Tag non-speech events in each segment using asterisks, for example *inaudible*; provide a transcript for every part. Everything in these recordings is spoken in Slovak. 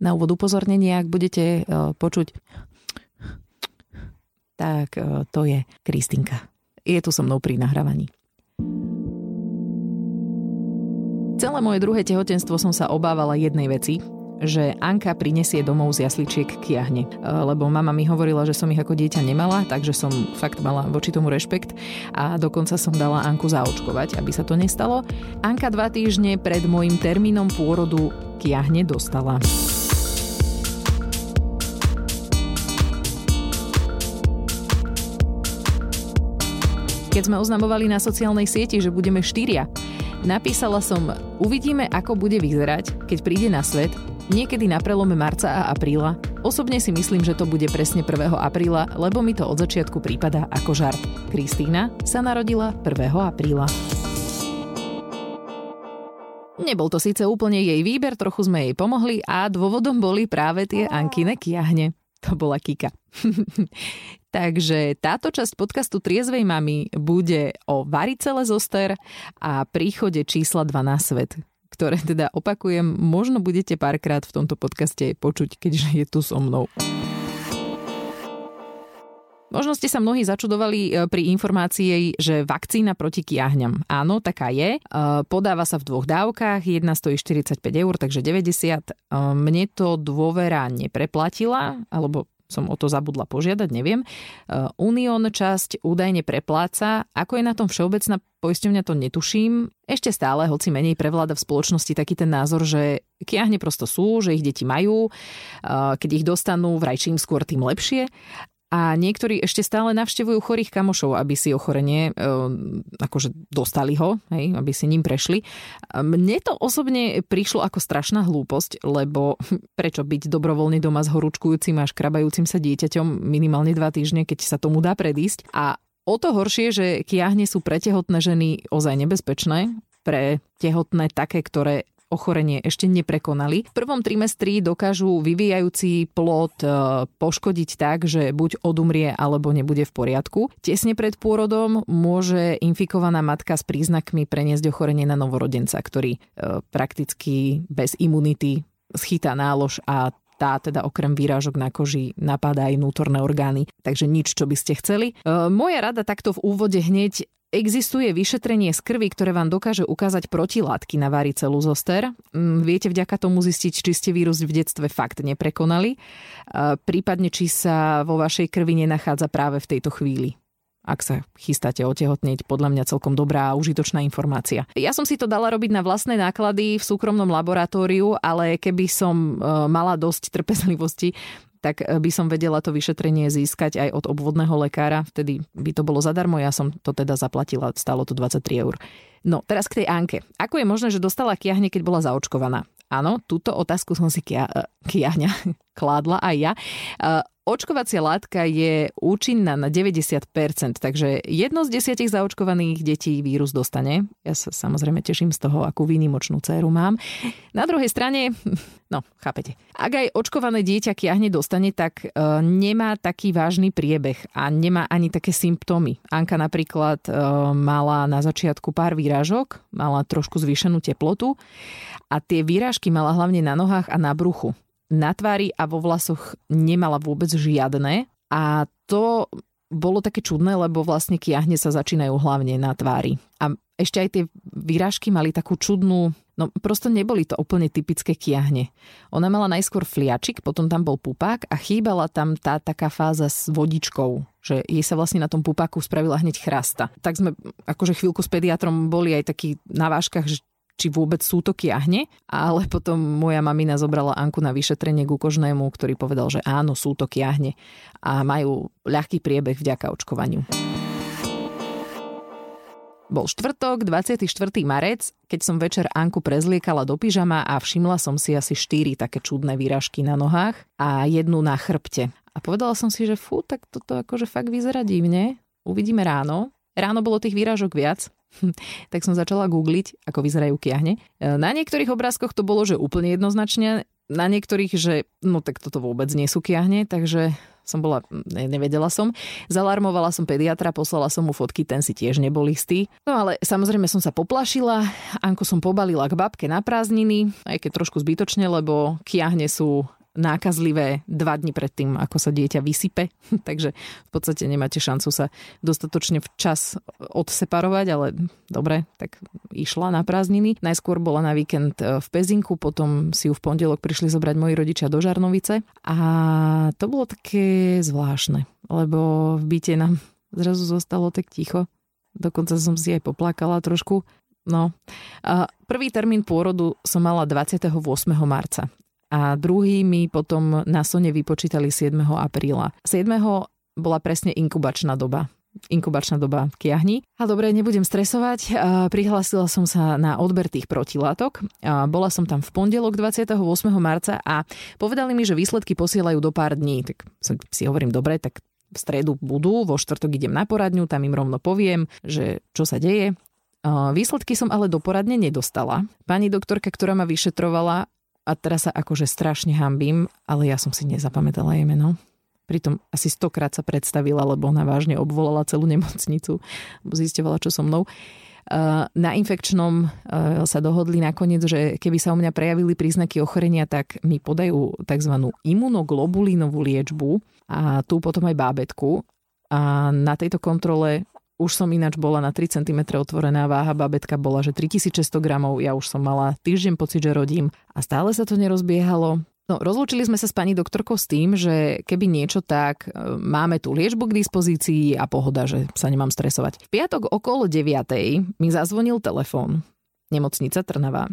Na úvod upozornenie, ak budete počuť tak to je Kristinka. Je tu so mnou pri nahrávaní. Celé moje druhé tehotenstvo som sa obávala jednej veci, že Anka prinesie domov z jasličiek kiahne. E, lebo mama mi hovorila, že som ich ako dieťa nemala, takže som fakt mala voči tomu rešpekt a dokonca som dala Anku zaočkovať, aby sa to nestalo. Anka dva týždne pred môjim termínom pôrodu kiahne dostala. Keď sme oznamovali na sociálnej sieti, že budeme štyria, napísala som, uvidíme, ako bude vyzerať, keď príde na svet niekedy na prelome marca a apríla. Osobne si myslím, že to bude presne 1. apríla, lebo mi to od začiatku prípada ako žart. Kristína sa narodila 1. apríla. Nebol to síce úplne jej výber, trochu sme jej pomohli a dôvodom boli práve tie Ankine kiahne. To bola Kika. *laughs* Takže táto časť podcastu Triezvej mamy bude o varicele zoster a príchode čísla 2 na svet ktoré teda opakujem, možno budete párkrát v tomto podcaste počuť, keďže je tu so mnou. Možno ste sa mnohí začudovali e, pri informácii, že vakcína proti kiahňam. Áno, taká je. E, podáva sa v dvoch dávkach, jedna stojí 45 eur, takže 90. E, mne to dôvera nepreplatila, alebo som o to zabudla požiadať, neviem. Unión časť údajne prepláca. Ako je na tom všeobecná poisťovňa, to netuším. Ešte stále, hoci menej prevláda v spoločnosti taký ten názor, že kiahne prosto sú, že ich deti majú, keď ich dostanú, vraj čím skôr, tým lepšie a niektorí ešte stále navštevujú chorých kamošov, aby si ochorenie, e, akože dostali ho, hej, aby si ním prešli. Mne to osobne prišlo ako strašná hlúposť, lebo *laughs* prečo byť dobrovoľne doma s horúčkujúcim a škrabajúcim sa dieťaťom minimálne dva týždne, keď sa tomu dá predísť. A o to horšie, že kiahne sú pre tehotné ženy ozaj nebezpečné, pre tehotné také, ktoré ochorenie ešte neprekonali. V prvom trimestri dokážu vyvíjajúci plod e, poškodiť tak, že buď odumrie alebo nebude v poriadku. Tesne pred pôrodom môže infikovaná matka s príznakmi preniesť ochorenie na novorodenca, ktorý e, prakticky bez imunity schytá nálož a tá teda okrem výrážok na koži napadá aj vnútorné orgány. Takže nič, čo by ste chceli. E, moja rada takto v úvode hneď Existuje vyšetrenie z krvi, ktoré vám dokáže ukázať protilátky na varicelu zoster. Mm, viete vďaka tomu zistiť, či ste vírus v detstve fakt neprekonali, prípadne či sa vo vašej krvi nenachádza práve v tejto chvíli ak sa chystáte otehotneť, podľa mňa celkom dobrá a užitočná informácia. Ja som si to dala robiť na vlastné náklady v súkromnom laboratóriu, ale keby som e, mala dosť trpezlivosti, tak eh, by som vedela to vyšetrenie získať aj od obvodného lekára. Vtedy by to bolo zadarmo, ja som to teda zaplatila, stalo to 23 eur. No, teraz k tej Anke. Ako je možné, že dostala kiahne, keď bola zaočkovaná? Áno, túto otázku som si kia, eh, kiahňa kládla aj ja. Eh, očkovacia látka je účinná na 90%, takže jedno z desiatich zaočkovaných detí vírus dostane. Ja sa samozrejme teším z toho, akú výnimočnú dceru mám. Na druhej strane, no, chápete, ak aj očkované dieťa kiahne dostane, tak e, nemá taký vážny priebeh a nemá ani také symptómy. Anka napríklad e, mala na začiatku pár výražok, mala trošku zvýšenú teplotu a tie výražky mala hlavne na nohách a na bruchu. Na tvári a vo vlasoch nemala vôbec žiadne a to bolo také čudné, lebo vlastne kiahne sa začínajú hlavne na tvári. A ešte aj tie výražky mali takú čudnú, no prosto neboli to úplne typické kiahne. Ona mala najskôr fliačik, potom tam bol pupák a chýbala tam tá taká fáza s vodičkou, že jej sa vlastne na tom pupáku spravila hneď chrasta. Tak sme akože chvíľku s pediatrom boli aj takí na váškach, že či vôbec sú to kiahne, ale potom moja mamina zobrala Anku na vyšetrenie ku kožnému, ktorý povedal, že áno, sú to kiahne a majú ľahký priebeh vďaka očkovaniu. Bol štvrtok, 24. marec, keď som večer Anku prezliekala do pyžama a všimla som si asi štyri také čudné výražky na nohách a jednu na chrbte. A povedala som si, že fú, tak toto akože fakt vyzerá divne. Uvidíme ráno. Ráno bolo tých výražok viac, *laughs* tak som začala googliť, ako vyzerajú kiahne. E, na niektorých obrázkoch to bolo, že úplne jednoznačne, na niektorých, že no tak toto vôbec nie sú kiahne, takže som bola, ne, nevedela som. Zalarmovala som pediatra, poslala som mu fotky, ten si tiež nebol istý. No ale samozrejme som sa poplašila, Anko som pobalila k babke na prázdniny, aj keď trošku zbytočne, lebo kiahne sú nákazlivé dva dni predtým, ako sa dieťa vysype. *laughs* Takže v podstate nemáte šancu sa dostatočne včas odseparovať, ale dobre, tak išla na prázdniny. Najskôr bola na víkend e, v Pezinku, potom si ju v pondelok prišli zobrať moji rodičia do Žarnovice a to bolo také zvláštne, lebo v byte nám *laughs* zrazu zostalo tak ticho. Dokonca som si aj poplakala trošku. No. Prvý termín pôrodu som mala 28. marca a druhý mi potom na Sone vypočítali 7. apríla. 7. bola presne inkubačná doba inkubačná doba kiahni. A dobre, nebudem stresovať. Prihlásila som sa na odber tých protilátok. Bola som tam v pondelok 28. marca a povedali mi, že výsledky posielajú do pár dní. Tak si hovorím, dobre, tak v stredu budú, vo štvrtok idem na poradňu, tam im rovno poviem, že čo sa deje. Výsledky som ale do poradne nedostala. Pani doktorka, ktorá ma vyšetrovala, a teraz sa akože strašne hambím, ale ja som si nezapamätala jej meno. Pritom asi stokrát sa predstavila, lebo ona vážne obvolala celú nemocnicu, zistovala, čo so mnou. Na infekčnom sa dohodli nakoniec, že keby sa u mňa prejavili príznaky ochorenia, tak mi podajú tzv. imunoglobulínovú liečbu a tu potom aj bábetku. A na tejto kontrole už som ináč bola na 3 cm otvorená váha, babetka bola, že 3600 gramov, ja už som mala týždeň pocit, že rodím a stále sa to nerozbiehalo. No, rozlúčili sme sa s pani doktorkou s tým, že keby niečo tak, e, máme tu liečbu k dispozícii a pohoda, že sa nemám stresovať. V piatok okolo 9. mi zazvonil telefón. Nemocnica Trnava.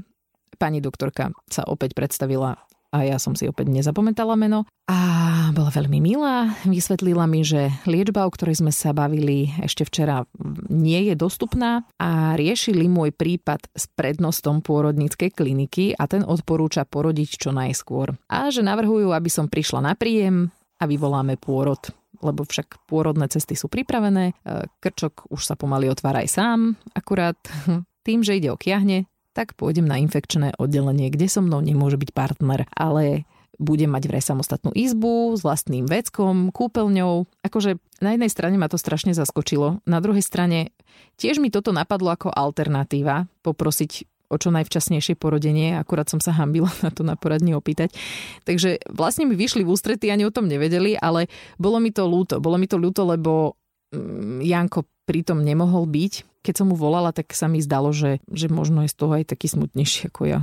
Pani doktorka sa opäť predstavila a ja som si opäť nezapamätala meno. A bola veľmi milá, vysvetlila mi, že liečba, o ktorej sme sa bavili ešte včera, nie je dostupná. A riešili môj prípad s prednostom pôrodníckej kliniky a ten odporúča porodiť čo najskôr. A že navrhujú, aby som prišla na príjem a vyvoláme pôrod. Lebo však pôrodné cesty sú pripravené, krčok už sa pomaly otvára aj sám, akurát. *laughs* Tým, že ide o kiahne, tak pôjdem na infekčné oddelenie, kde so mnou nemôže byť partner, ale budem mať vraj samostatnú izbu s vlastným veckom, kúpeľňou. Akože na jednej strane ma to strašne zaskočilo, na druhej strane tiež mi toto napadlo ako alternatíva poprosiť o čo najvčasnejšie porodenie, akurát som sa hambila na to na poradní opýtať. Takže vlastne mi vyšli v ústrety, ani o tom nevedeli, ale bolo mi to ľúto. Bolo mi to ľúto, lebo mm, Janko pritom nemohol byť, keď som mu volala, tak sa mi zdalo, že, že možno je z toho aj taký smutnejší ako ja.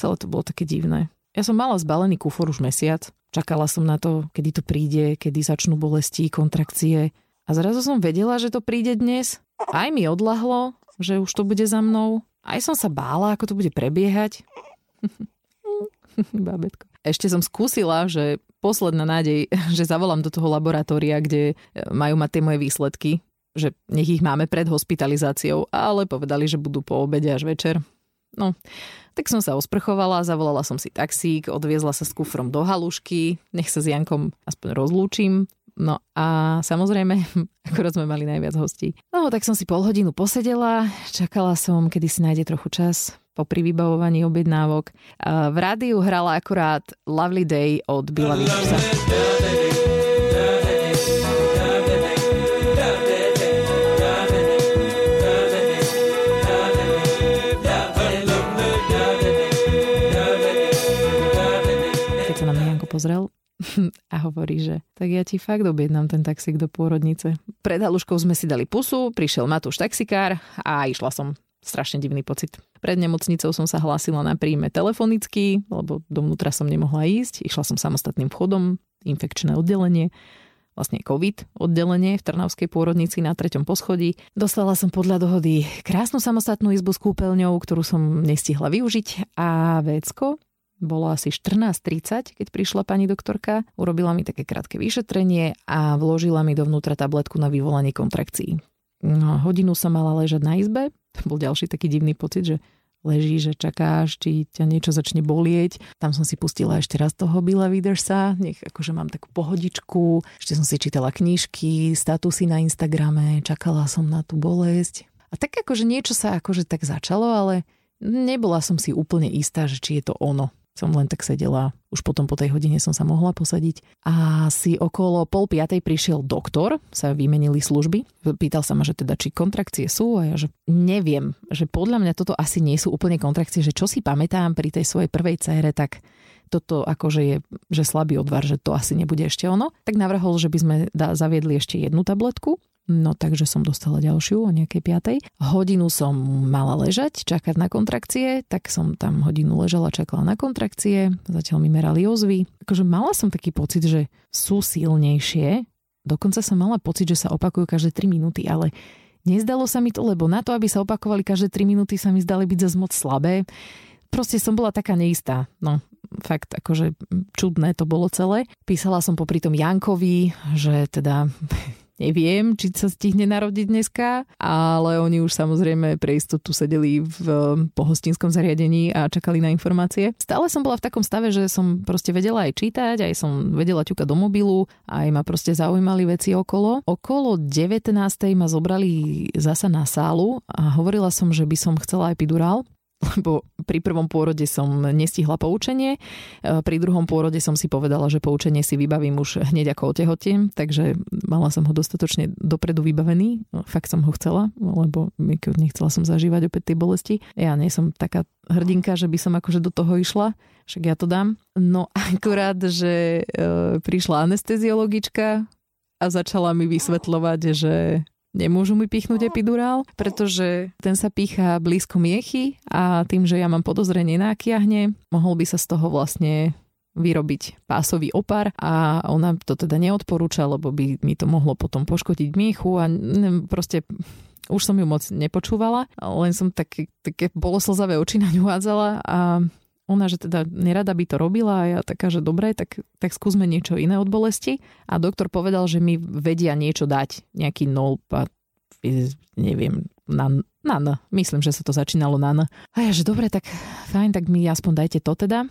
Celé to bolo také divné. Ja som mala zbalený kufor už mesiac. Čakala som na to, kedy to príde, kedy začnú bolesti, kontrakcie. A zrazu som vedela, že to príde dnes. Aj mi odlahlo, že už to bude za mnou. Aj som sa bála, ako to bude prebiehať. *laughs* Babetko. Ešte som skúsila, že posledná nádej, *laughs* že zavolám do toho laboratória, kde majú mať tie moje výsledky že nech ich máme pred hospitalizáciou, ale povedali, že budú po obede až večer. No, tak som sa osprchovala, zavolala som si taxík, odviezla sa s kufrom do halušky, nech sa s Jankom aspoň rozlúčim. No a samozrejme, *laughs* akorát sme mali najviac hostí. No tak som si pol hodinu posedela, čakala som, kedy si nájde trochu čas po vybavovaní objednávok. V rádiu hrala akurát Lovely Day od Billa Witchersa. Pozrel *laughs* a hovorí, že tak ja ti fakt objednám ten taxík do pôrodnice. Pred haluškou sme si dali pusu, prišiel Matúš taxikár a išla som. Strašne divný pocit. Pred nemocnicou som sa hlásila na príjme telefonicky, lebo dovnútra som nemohla ísť. Išla som samostatným vchodom, infekčné oddelenie vlastne COVID oddelenie v Trnavskej pôrodnici na treťom poschodí. Dostala som podľa dohody krásnu samostatnú izbu s kúpeľňou, ktorú som nestihla využiť a vecko, bolo asi 14.30, keď prišla pani doktorka, urobila mi také krátke vyšetrenie a vložila mi dovnútra tabletku na vyvolanie kontrakcií. No, hodinu som mala ležať na izbe, to bol ďalší taký divný pocit, že leží, že čakáš, či ťa niečo začne bolieť. Tam som si pustila ešte raz toho Billa Widersa, nech akože mám takú pohodičku. Ešte som si čítala knižky, statusy na Instagrame, čakala som na tú bolesť. A tak akože niečo sa akože tak začalo, ale nebola som si úplne istá, že či je to ono. Som len tak sedela. Už potom po tej hodine som sa mohla posadiť. A asi okolo pol piatej prišiel doktor, sa vymenili služby. Pýtal sa ma, že teda či kontrakcie sú a ja, že neviem, že podľa mňa toto asi nie sú úplne kontrakcie, že čo si pamätám pri tej svojej prvej cére, tak toto akože je že slabý odvar, že to asi nebude ešte ono, tak navrhol, že by sme da, zaviedli ešte jednu tabletku No takže som dostala ďalšiu o nejakej piatej. Hodinu som mala ležať, čakať na kontrakcie, tak som tam hodinu ležala, čakala na kontrakcie, zatiaľ mi merali ozvy. Akože mala som taký pocit, že sú silnejšie, dokonca som mala pocit, že sa opakujú každé 3 minúty, ale nezdalo sa mi to, lebo na to, aby sa opakovali každé 3 minúty, sa mi zdali byť zase moc slabé. Proste som bola taká neistá. No, fakt akože čudné to bolo celé. Písala som popri tom Jankovi, že teda Neviem, či sa stihne narodiť dneska, ale oni už samozrejme pre istotu sedeli v pohostinskom zariadení a čakali na informácie. Stále som bola v takom stave, že som proste vedela aj čítať, aj som vedela ťukať do mobilu, aj ma proste zaujímali veci okolo. Okolo 19. ma zobrali zasa na sálu a hovorila som, že by som chcela epidurál lebo pri prvom pôrode som nestihla poučenie, e, pri druhom pôrode som si povedala, že poučenie si vybavím už hneď ako otehotiem, takže mala som ho dostatočne dopredu vybavený, no, fakt som ho chcela, lebo nechcela som zažívať opäť tie bolesti. Ja nie som taká hrdinka, že by som akože do toho išla, však ja to dám. No akurát, že e, prišla anesteziologička a začala mi vysvetľovať, že nemôžu mi pichnúť epidurál, pretože ten sa pícha blízko miechy a tým, že ja mám podozrenie na kiahne, mohol by sa z toho vlastne vyrobiť pásový opar a ona to teda neodporúča, lebo by mi to mohlo potom poškodiť miechu a proste už som ju moc nepočúvala, len som také, také boloslzavé oči na ňu hádzala a ona, že teda nerada by to robila a ja taká, že dobre, tak, tak skúsme niečo iné od bolesti. A doktor povedal, že mi vedia niečo dať, nejaký nolp a neviem, na, na N. Myslím, že sa to začínalo na N. A ja, že dobre, tak fajn, tak mi aspoň dajte to teda.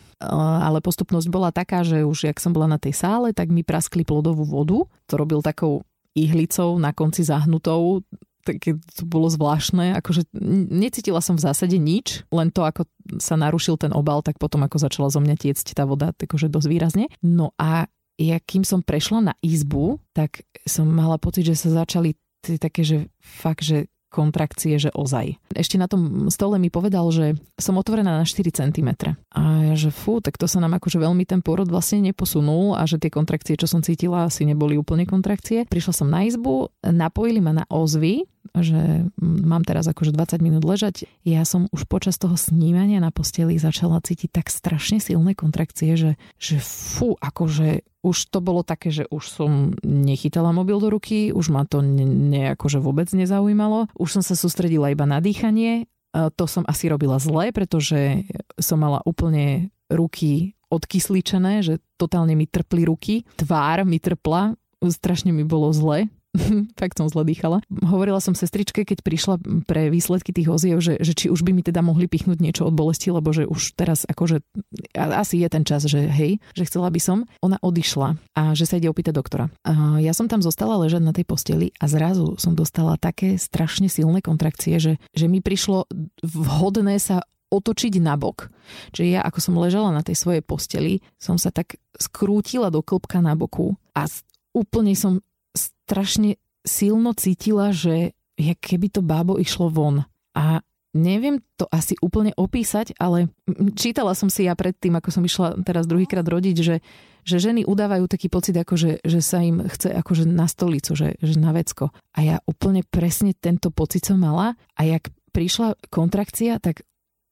Ale postupnosť bola taká, že už jak som bola na tej sále, tak mi praskli plodovú vodu. To robil takou ihlicou na konci zahnutou také to bolo zvláštne, akože necítila som v zásade nič, len to, ako sa narušil ten obal, tak potom ako začala zo mňa tiecť tá voda, takže dosť výrazne. No a ja kým som prešla na izbu, tak som mala pocit, že sa začali tie také, že fakt, že kontrakcie, že ozaj. Ešte na tom stole mi povedal, že som otvorená na 4 cm. A ja, že fú, tak to sa nám akože veľmi ten pôrod vlastne neposunul a že tie kontrakcie, čo som cítila, asi neboli úplne kontrakcie. Prišla som na izbu, napojili ma na ozvy, že mám teraz akože 20 minút ležať. Ja som už počas toho snímania na posteli začala cítiť tak strašne silné kontrakcie, že, že fú, akože už to bolo také, že už som nechytala mobil do ruky, už ma to ne, akože vôbec nezaujímalo. Už som sa sústredila iba na dýchanie. To som asi robila zle, pretože som mala úplne ruky odkysličené, že totálne mi trpli ruky. Tvár mi trpla, strašne mi bolo zle *laughs* fakt som zle dýchala. Hovorila som sestričke, keď prišla pre výsledky tých oziev, že, že či už by mi teda mohli pichnúť niečo od bolesti, lebo že už teraz akože asi je ten čas, že hej, že chcela by som. Ona odišla a že sa ide opýtať doktora. A ja som tam zostala ležať na tej posteli a zrazu som dostala také strašne silné kontrakcie, že, že mi prišlo vhodné sa otočiť na bok. Čiže ja, ako som ležala na tej svojej posteli, som sa tak skrútila do klbka na boku a úplne som strašne silno cítila, že je, keby to bábo išlo von. A neviem to asi úplne opísať, ale čítala som si ja predtým, ako som išla teraz druhýkrát rodiť, že, že ženy udávajú taký pocit, ako že, že sa im chce akože na stolicu, že, že na vecko. A ja úplne presne tento pocit som mala a jak prišla kontrakcia, tak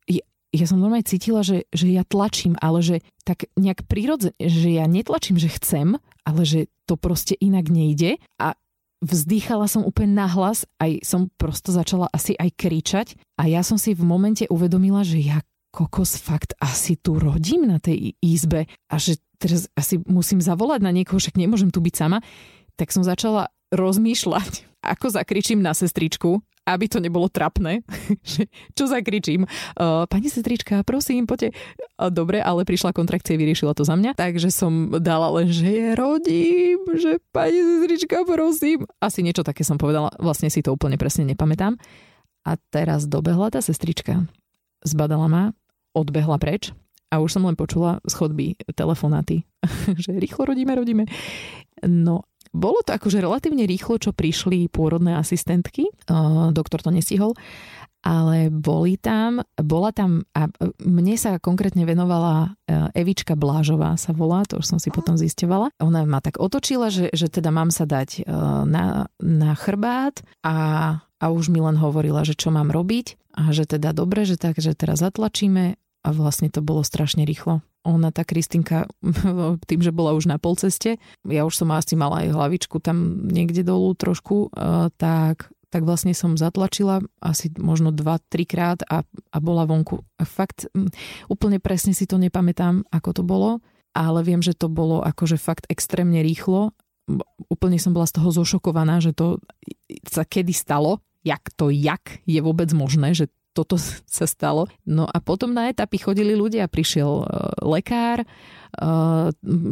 ja, ja som normálne cítila, že, že ja tlačím, ale že tak nejak prirodzene, že ja netlačím, že chcem, ale že to proste inak nejde. A vzdýchala som úplne nahlas, aj som prosto začala asi aj kričať. A ja som si v momente uvedomila, že ja kokos fakt asi tu rodím na tej izbe a že teraz asi musím zavolať na niekoho, však nemôžem tu byť sama, tak som začala rozmýšľať, *laughs* ako zakričím na sestričku aby to nebolo trapné. *laughs* Čo zakričím? Pani sestrička, prosím, poďte. Dobre, ale prišla kontrakcia, vyriešila to za mňa. Takže som dala len, že je rodím, že pani sestrička, prosím. Asi niečo také som povedala, vlastne si to úplne presne nepamätám. A teraz dobehla tá sestrička. Zbadala ma, odbehla preč a už som len počula z chodby telefonáty, *laughs* že rýchlo rodíme, rodíme. No bolo to akože relatívne rýchlo, čo prišli pôrodné asistentky, doktor to nestihol, ale boli tam, bola tam a mne sa konkrétne venovala e, Evička Blážová sa volá, to už som si potom zistovala. Ona ma tak otočila, že, že teda mám sa dať na, na chrbát a, a už mi len hovorila, že čo mám robiť a že teda dobre, že tak, že teraz zatlačíme a vlastne to bolo strašne rýchlo. Ona, tá Kristinka, *laughs* tým, že bola už na polceste, ja už som asi mala aj hlavičku tam niekde dolu trošku, e, tak tak vlastne som zatlačila asi možno 2-3 krát a, a bola vonku. A fakt úplne presne si to nepamätám, ako to bolo, ale viem, že to bolo akože fakt extrémne rýchlo. Úplne som bola z toho zošokovaná, že to sa kedy stalo, jak to jak je vôbec možné, že toto *laughs* sa stalo. No a potom na etapy chodili ľudia, prišiel e, lekár,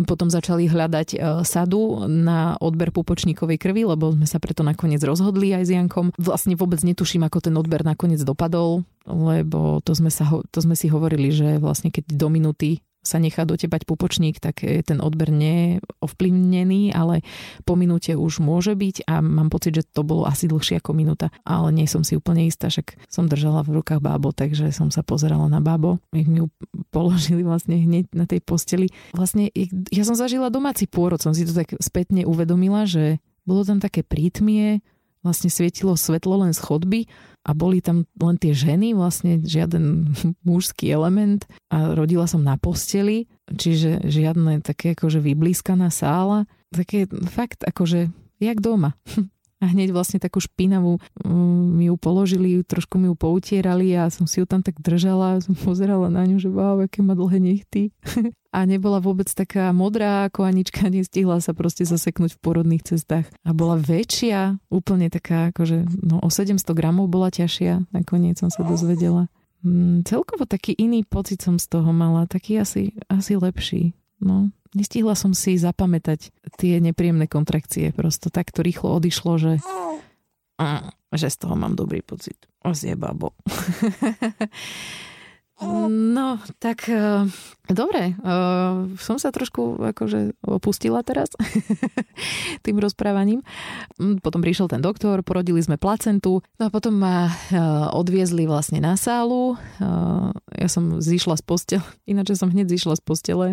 potom začali hľadať e, sadu na odber pupočníkovej krvi, lebo sme sa preto nakoniec rozhodli aj s Jankom. Vlastne vôbec netuším, ako ten odber nakoniec dopadol, lebo to sme, sa, to sme si hovorili, že vlastne keď do minúty sa nechá dotebať pupočník, tak je ten odber neovplyvnený, ale po minúte už môže byť a mám pocit, že to bolo asi dlhšie ako minúta, ale nie som si úplne istá, však som držala v rukách bábo, takže som sa pozerala na bábo, ich mi ju položili vlastne hneď na tej posteli. Vlastne ja som zažila domáci pôrod, som si to tak spätne uvedomila, že bolo tam také prítmie, vlastne svietilo svetlo len z chodby a boli tam len tie ženy, vlastne žiaden *laughs* mužský element a rodila som na posteli, čiže žiadne také akože vyblískaná sála, také fakt akože jak doma. *laughs* A hneď vlastne takú špinavú mm, mi ju položili, trošku mi ju poutierali a som si ju tam tak držala *laughs* som pozerala na ňu, že wow, aké má dlhé nechty. *laughs* a nebola vôbec taká modrá ako Anička, *laughs* nestihla sa proste zaseknúť v porodných cestách a bola väčšia, úplne taká akože no o 700 gramov bola ťažšia, nakoniec som sa dozvedela. Hmm, celkovo taký iný pocit som z toho mala, taký asi, asi lepší. No, nestihla som si zapamätať tie nepríjemné kontrakcie, prosto takto rýchlo odišlo, že, že z toho mám dobrý pocit. Ozjebabo. *laughs* No, tak uh, dobre, uh, som sa trošku akože opustila teraz *laughs* tým rozprávaním. Mm, potom prišiel ten doktor, porodili sme placentu, no a potom ma uh, odviezli vlastne na sálu. Uh, ja som zišla z postele, *laughs* ináč som hneď zišla z postele,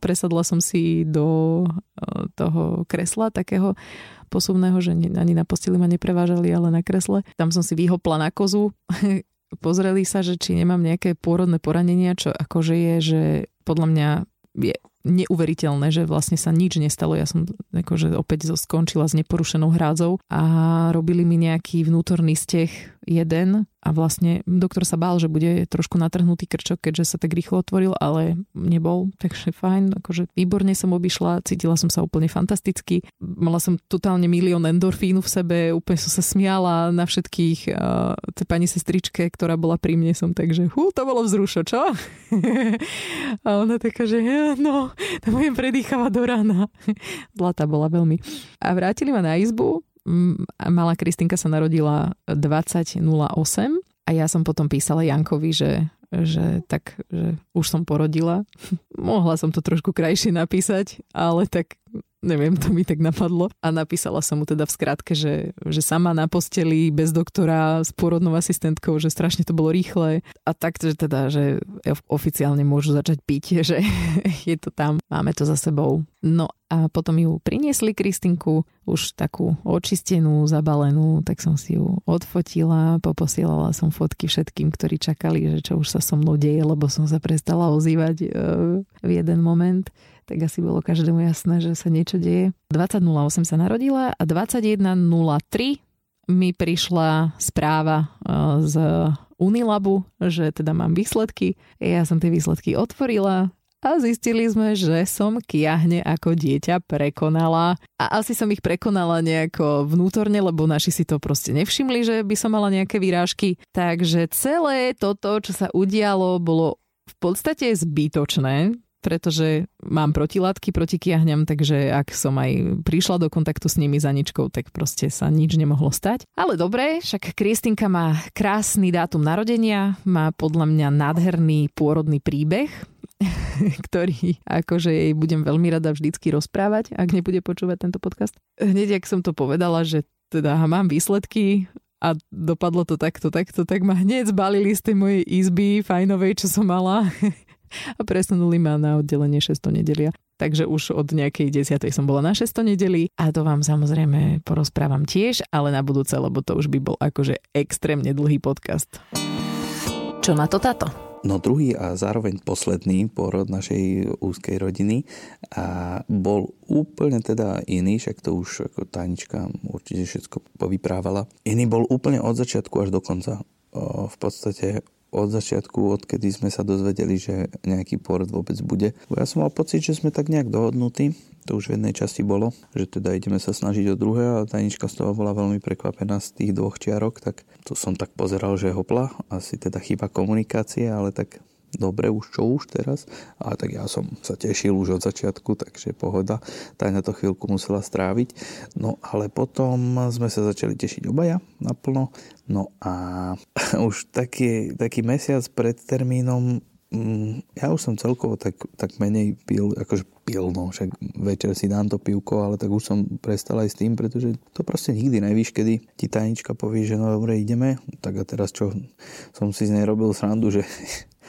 presadla som si do uh, toho kresla takého posuvného, že ani na posteli ma neprevážali, ale na kresle. Tam som si vyhopla na kozu, *laughs* pozreli sa, že či nemám nejaké pôrodné poranenia, čo akože je, že podľa mňa je neuveriteľné, že vlastne sa nič nestalo. Ja som akože opäť skončila s neporušenou hrádzou a robili mi nejaký vnútorný steh jeden a vlastne doktor sa bál, že bude trošku natrhnutý krčok, keďže sa tak rýchlo otvoril, ale nebol, takže fajn, akože výborne som obišla, cítila som sa úplne fantasticky, mala som totálne milión endorfínu v sebe, úplne som sa smiala na všetkých, uh, tej pani sestričke, ktorá bola pri mne, som takže, hú, to bolo vzrušo, čo? *laughs* a ona taká, že no, to budem predýchavať do rána. *laughs* Zlatá bola veľmi. A vrátili ma na izbu, malá Kristinka sa narodila 20.08 a ja som potom písala Jankovi, že, že tak, že už som porodila. *laughs* Mohla som to trošku krajšie napísať, ale tak neviem, to mi tak napadlo. A napísala som mu teda v skratke, že, že sama na posteli, bez doktora, s pôrodnou asistentkou, že strašne to bolo rýchle. A tak, že teda, že oficiálne môžu začať piť, *laughs* že je to tam, máme to za sebou. No a potom ju priniesli Kristinku, už takú očistenú, zabalenú, tak som si ju odfotila, poposielala som fotky všetkým, ktorí čakali, že čo už sa so mnou deje, lebo som sa prestala ozývať e, v jeden moment tak asi bolo každému jasné, že sa niečo deje. 20.08 sa narodila a 21.03 mi prišla správa e, z Unilabu, že teda mám výsledky. Ja som tie výsledky otvorila, a zistili sme, že som kiahne ako dieťa prekonala. A asi som ich prekonala nejako vnútorne, lebo naši si to proste nevšimli, že by som mala nejaké výrážky. Takže celé toto, čo sa udialo, bolo v podstate zbytočné, pretože mám protilátky proti kiahňam, takže ak som aj prišla do kontaktu s nimi za ničkou, tak proste sa nič nemohlo stať. Ale dobre, však Kristinka má krásny dátum narodenia, má podľa mňa nádherný pôrodný príbeh *laughs* ktorý akože jej budem veľmi rada vždycky rozprávať, ak nebude počúvať tento podcast. Hneď, ak som to povedala, že teda mám výsledky a dopadlo to takto, takto, tak ma hneď zbalili z tej mojej izby fajnovej, čo som mala *laughs* a presunuli ma na oddelenie 6. nedelia. Takže už od nejakej desiatej som bola na 6. nedeli a to vám samozrejme porozprávam tiež, ale na budúce, lebo to už by bol akože extrémne dlhý podcast. Čo na to táto? No druhý a zároveň posledný porod našej úzkej rodiny a bol úplne teda iný, však to už ako Tanička určite všetko povyprávala. Iný bol úplne od začiatku až do konca. V podstate od začiatku, odkedy sme sa dozvedeli, že nejaký porod vôbec bude. Ja som mal pocit, že sme tak nejak dohodnutí, to už v jednej časti bolo, že teda ideme sa snažiť o druhé a tajnička z toho bola veľmi prekvapená z tých dvoch čiarok, tak to som tak pozeral, že hopla, asi teda chyba komunikácie, ale tak dobre, už čo už teraz. A tak ja som sa tešil už od začiatku, takže pohoda. Tajna to chvíľku musela stráviť. No ale potom sme sa začali tešiť obaja naplno. No a *laughs* už taký, taký mesiac pred termínom mm, ja už som celkovo tak, tak menej pil, akože pil, no však večer si dám to pivko, ale tak už som prestal aj s tým, pretože to proste nikdy nevíš, kedy ti tajnička povie, že no dobre, ideme, tak a teraz čo som si z nej robil srandu, že *laughs*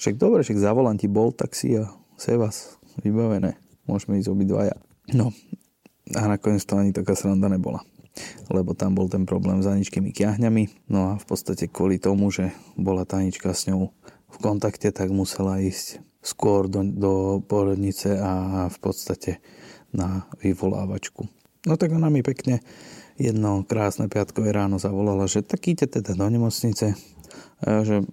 však dobre, však zavolám ti bol taxi a vás vybavené. Môžeme ísť obidvaja. No, a nakoniec to ani taká sranda nebola lebo tam bol ten problém s Aničkými kiahňami. No a v podstate kvôli tomu, že bola Tanička s ňou v kontakte, tak musela ísť skôr do, do porodnice a v podstate na vyvolávačku. No tak ona mi pekne jedno krásne piatkové ráno zavolala, že tak idete teda do nemocnice. Ja, že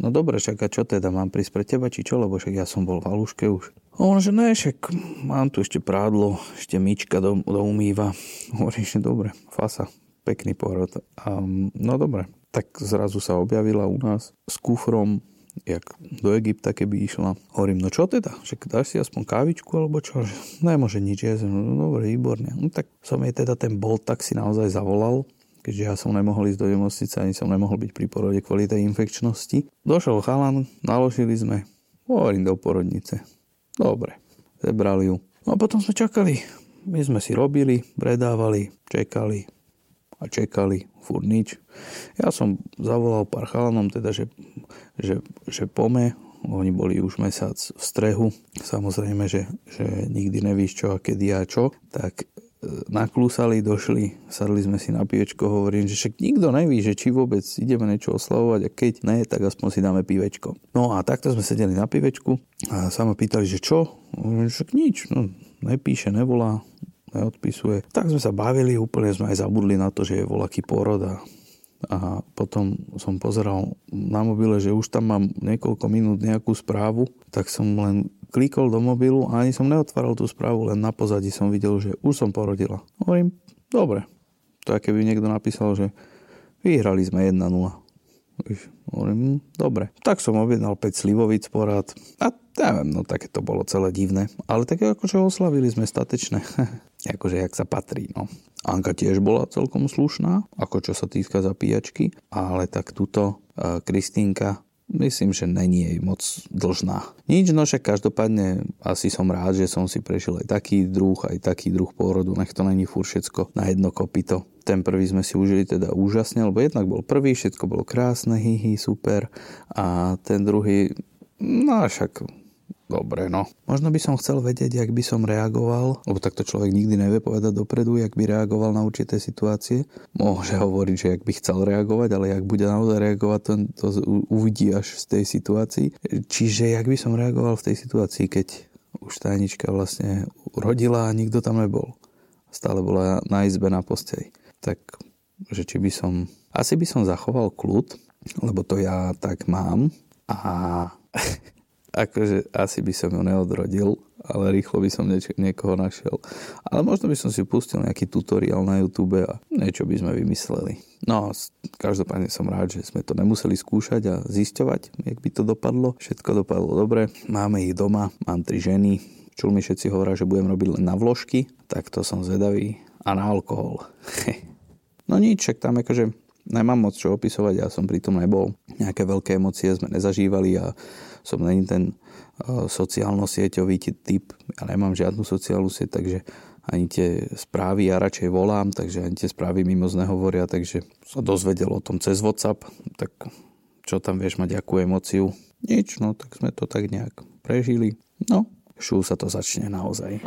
No dobre, však a čo teda, mám prísť pre teba, či čo, lebo však ja som bol v haluške už. On, že ne, však mám tu ešte prádlo, ešte myčka do, do umýva. *laughs* Hovorí, že dobre, fasa, pekný porod. A, no dobre, tak zrazu sa objavila u nás s kufrom, jak do Egypta, keby išla. Hovorím, no čo teda? Však dáš si aspoň kávičku, alebo čo? Nemôže nič jesť. No dobre, výborne. No tak som jej teda ten bol tak si naozaj zavolal keďže ja som nemohol ísť do nemocnice, ani som nemohol byť pri porode kvôli tej infekčnosti. Došiel chalan, naložili sme, hovorím do porodnice. Dobre, zebrali ju. No a potom sme čakali. My sme si robili, predávali, čekali a čekali, furt nič. Ja som zavolal pár chalanom, teda, že, že, že pome, oni boli už mesiac v strehu. Samozrejme, že, že nikdy nevíš čo a kedy a čo. Tak naklúsali, došli, sadli sme si na pivečko, hovorím, že však nikto neví, že či vôbec ideme niečo oslavovať a keď ne, tak aspoň si dáme pivečko. No a takto sme sedeli na pivečku a sa ma pýtali, že čo? Hovorím, však nič, no, nepíše, nevolá, neodpisuje. Tak sme sa bavili, úplne sme aj zabudli na to, že je volaký porod a a potom som pozeral na mobile, že už tam mám niekoľko minút nejakú správu, tak som len klikol do mobilu a ani som neotváral tú správu, len na pozadí som videl, že už som porodila. Hovorím, dobre. To je keby niekto napísal, že vyhrali sme 1-0. Hovorím, hm, dobre. Tak som objednal 5 slivovic porad a neviem, no také to bolo celé divné. Ale také akože oslavili sme statečné. *laughs* akože jak sa patrí, no. Anka tiež bola celkom slušná, ako čo sa týka zapíjačky, ale tak tuto uh, Kristínka Myslím, že není jej moc dlžná. Nič, no však každopádne asi som rád, že som si prešiel aj taký druh, aj taký druh pôrodu. Nech to není fur všetko na jedno kopito. Ten prvý sme si užili teda úžasne, lebo jednak bol prvý, všetko bolo krásne, hihi, super. A ten druhý, no však Dobre, no. Možno by som chcel vedieť, jak by som reagoval, lebo takto človek nikdy nevie povedať dopredu, jak by reagoval na určité situácie. Môže hovoriť, že jak by chcel reagovať, ale jak bude naozaj reagovať, to, to uvidí až z tej situácii. Čiže jak by som reagoval v tej situácii, keď už tajnička vlastne rodila a nikto tam nebol. Stále bola na izbe na posteli. Tak, že či by som... Asi by som zachoval kľud, lebo to ja tak mám. A *laughs* akože asi by som ju neodrodil, ale rýchlo by som nieč- niekoho našiel. Ale možno by som si pustil nejaký tutoriál na YouTube a niečo by sme vymysleli. No, každopádne som rád, že sme to nemuseli skúšať a zisťovať, jak by to dopadlo. Všetko dopadlo dobre, máme ich doma, mám tri ženy, čul mi všetci hovoria, že budem robiť len na vložky, tak to som zvedavý. A na alkohol. *laughs* no nič, však tam akože nemám moc čo opisovať, ja som pri tom nebol. Nejaké veľké emócie sme nezažívali a som není ten uh, sociálno-sieťový typ, ja nemám žiadnu sociálnu sieť, takže ani tie správy ja radšej volám, takže ani tie správy mimo nehovoria, takže sa dozvedel o tom cez WhatsApp, tak čo tam vieš mať akú emociu? Nič, no tak sme to tak nejak prežili. No, šu sa to začne naozaj.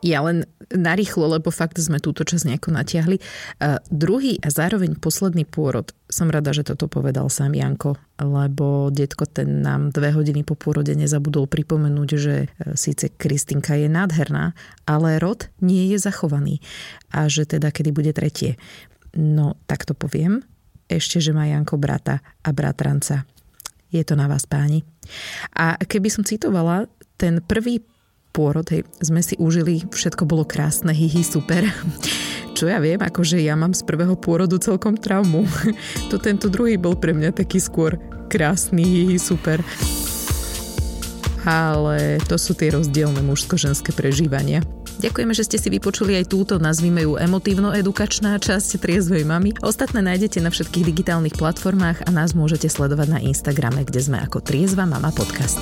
Ja len narýchlo, lebo fakt sme túto čas nejako natiahli. Uh, druhý a zároveň posledný pôrod, som rada, že toto povedal sám Janko, lebo detko ten nám dve hodiny po pôrode nezabudol pripomenúť, že uh, síce Kristinka je nádherná, ale rod nie je zachovaný a že teda kedy bude tretie. No, tak to poviem. Ešte, že má Janko brata a bratranca. Je to na vás, páni. A keby som citovala ten prvý pôrod, hej, sme si užili, všetko bolo krásne, hihi, super. Čo ja viem, akože ja mám z prvého pôrodu celkom traumu. To tento druhý bol pre mňa taký skôr krásny, hihi, super. Ale to sú tie rozdielne mužsko-ženské prežívania. Ďakujeme, že ste si vypočuli aj túto, nazvime ju emotívno-edukačná časť Triezvej mamy. Ostatné nájdete na všetkých digitálnych platformách a nás môžete sledovať na Instagrame, kde sme ako Triezva mama podcast.